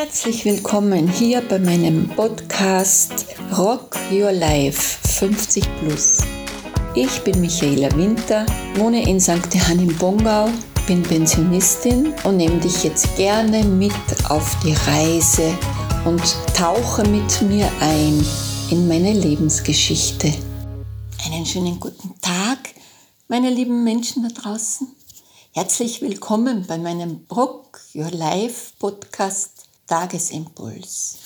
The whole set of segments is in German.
Herzlich willkommen hier bei meinem Podcast Rock Your Life 50 Plus. Ich bin Michaela Winter, wohne in St. Johann im Bongau, bin Pensionistin und nehme dich jetzt gerne mit auf die Reise und tauche mit mir ein in meine Lebensgeschichte. Einen schönen guten Tag, meine lieben Menschen da draußen. Herzlich willkommen bei meinem Rock Your Life Podcast Tagesimpuls.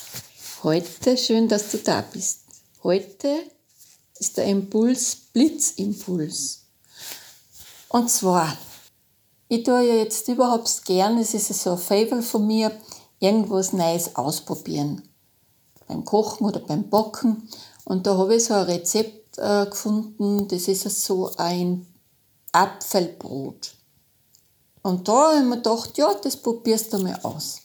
Heute, schön, dass du da bist. Heute ist der Impuls Blitzimpuls. Und zwar, ich tue ja jetzt überhaupt gern, es ist so ein Favor von mir, irgendwas Neues ausprobieren. Beim Kochen oder beim Backen. Und da habe ich so ein Rezept äh, gefunden, das ist so ein Apfelbrot. Und da habe ich mir gedacht, ja, das probierst du mal aus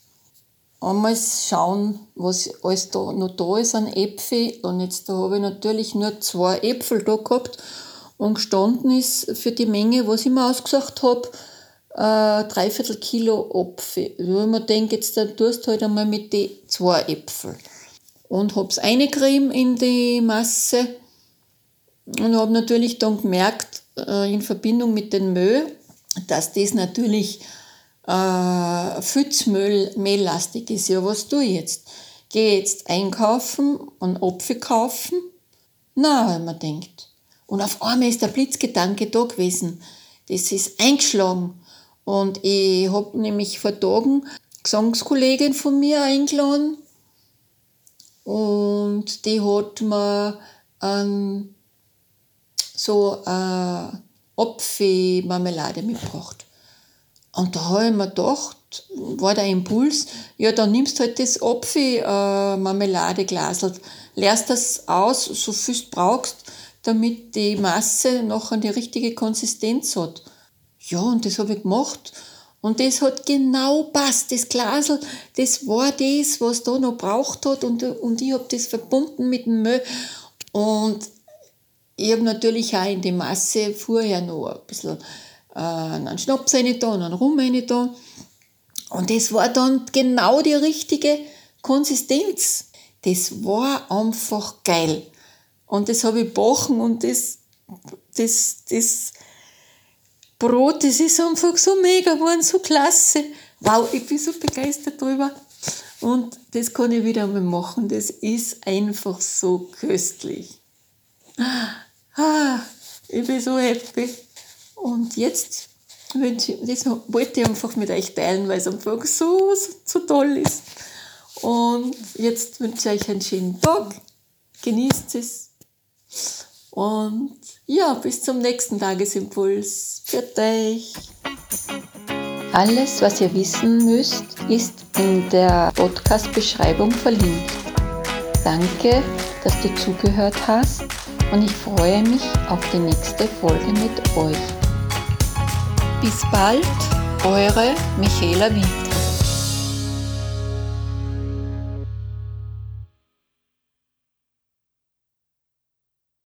einmal schauen, was alles da noch da ist an Äpfel. Und jetzt da habe ich natürlich nur zwei Äpfel da gehabt und gestanden ist für die Menge, was ich mir ausgesucht habe, äh, dreiviertel Kilo Apfel. Da ich mir gedacht, jetzt dann tust du halt einmal mit den zwei Äpfel. Und habe es eingecremt in die Masse und habe natürlich dann gemerkt, äh, in Verbindung mit dem Mehl, dass das natürlich äh, Pfützmehllastig ist. Ja, was tue ich jetzt? Gehe jetzt einkaufen und Apfel kaufen? Na, wenn man denkt. Und auf einmal ist der Blitzgedanke da gewesen. Das ist eingeschlagen. Und ich habe nämlich vor Tagen Gesangskollegin von mir eingeladen. Und die hat mir ähm, so eine Apfelmarmelade mitgebracht. Und da habe ich mir gedacht, war der Impuls, ja, dann nimmst du halt das Apfel-Marmeladeglas, äh, leerst das aus, so viel du brauchst, damit die Masse noch die richtige Konsistenz hat. Ja, und das habe ich gemacht. Und das hat genau passt. Das Glasel, das war das, was da noch braucht hat. Und, und ich habe das verbunden mit dem Müll. Und ich habe natürlich auch in die Masse vorher noch ein bisschen einen Schnaps rein da, einen Rum rein da. Und das war dann genau die richtige Konsistenz. Das war einfach geil. Und das habe ich backen und das, das, das Brot, das ist einfach so mega geworden, so klasse. Wow, ich bin so begeistert drüber. Und das kann ich wieder einmal machen. Das ist einfach so köstlich. Ah, ich bin so happy. Und jetzt das wollte ich einfach mit euch teilen, weil es einfach so, so, so toll ist. Und jetzt wünsche ich euch einen schönen Tag. Genießt es. Und ja, bis zum nächsten Tagesimpuls. Für euch. Alles, was ihr wissen müsst, ist in der Podcast-Beschreibung verlinkt. Danke, dass du zugehört hast und ich freue mich auf die nächste Folge mit euch. Bis bald, eure Michaela Winter.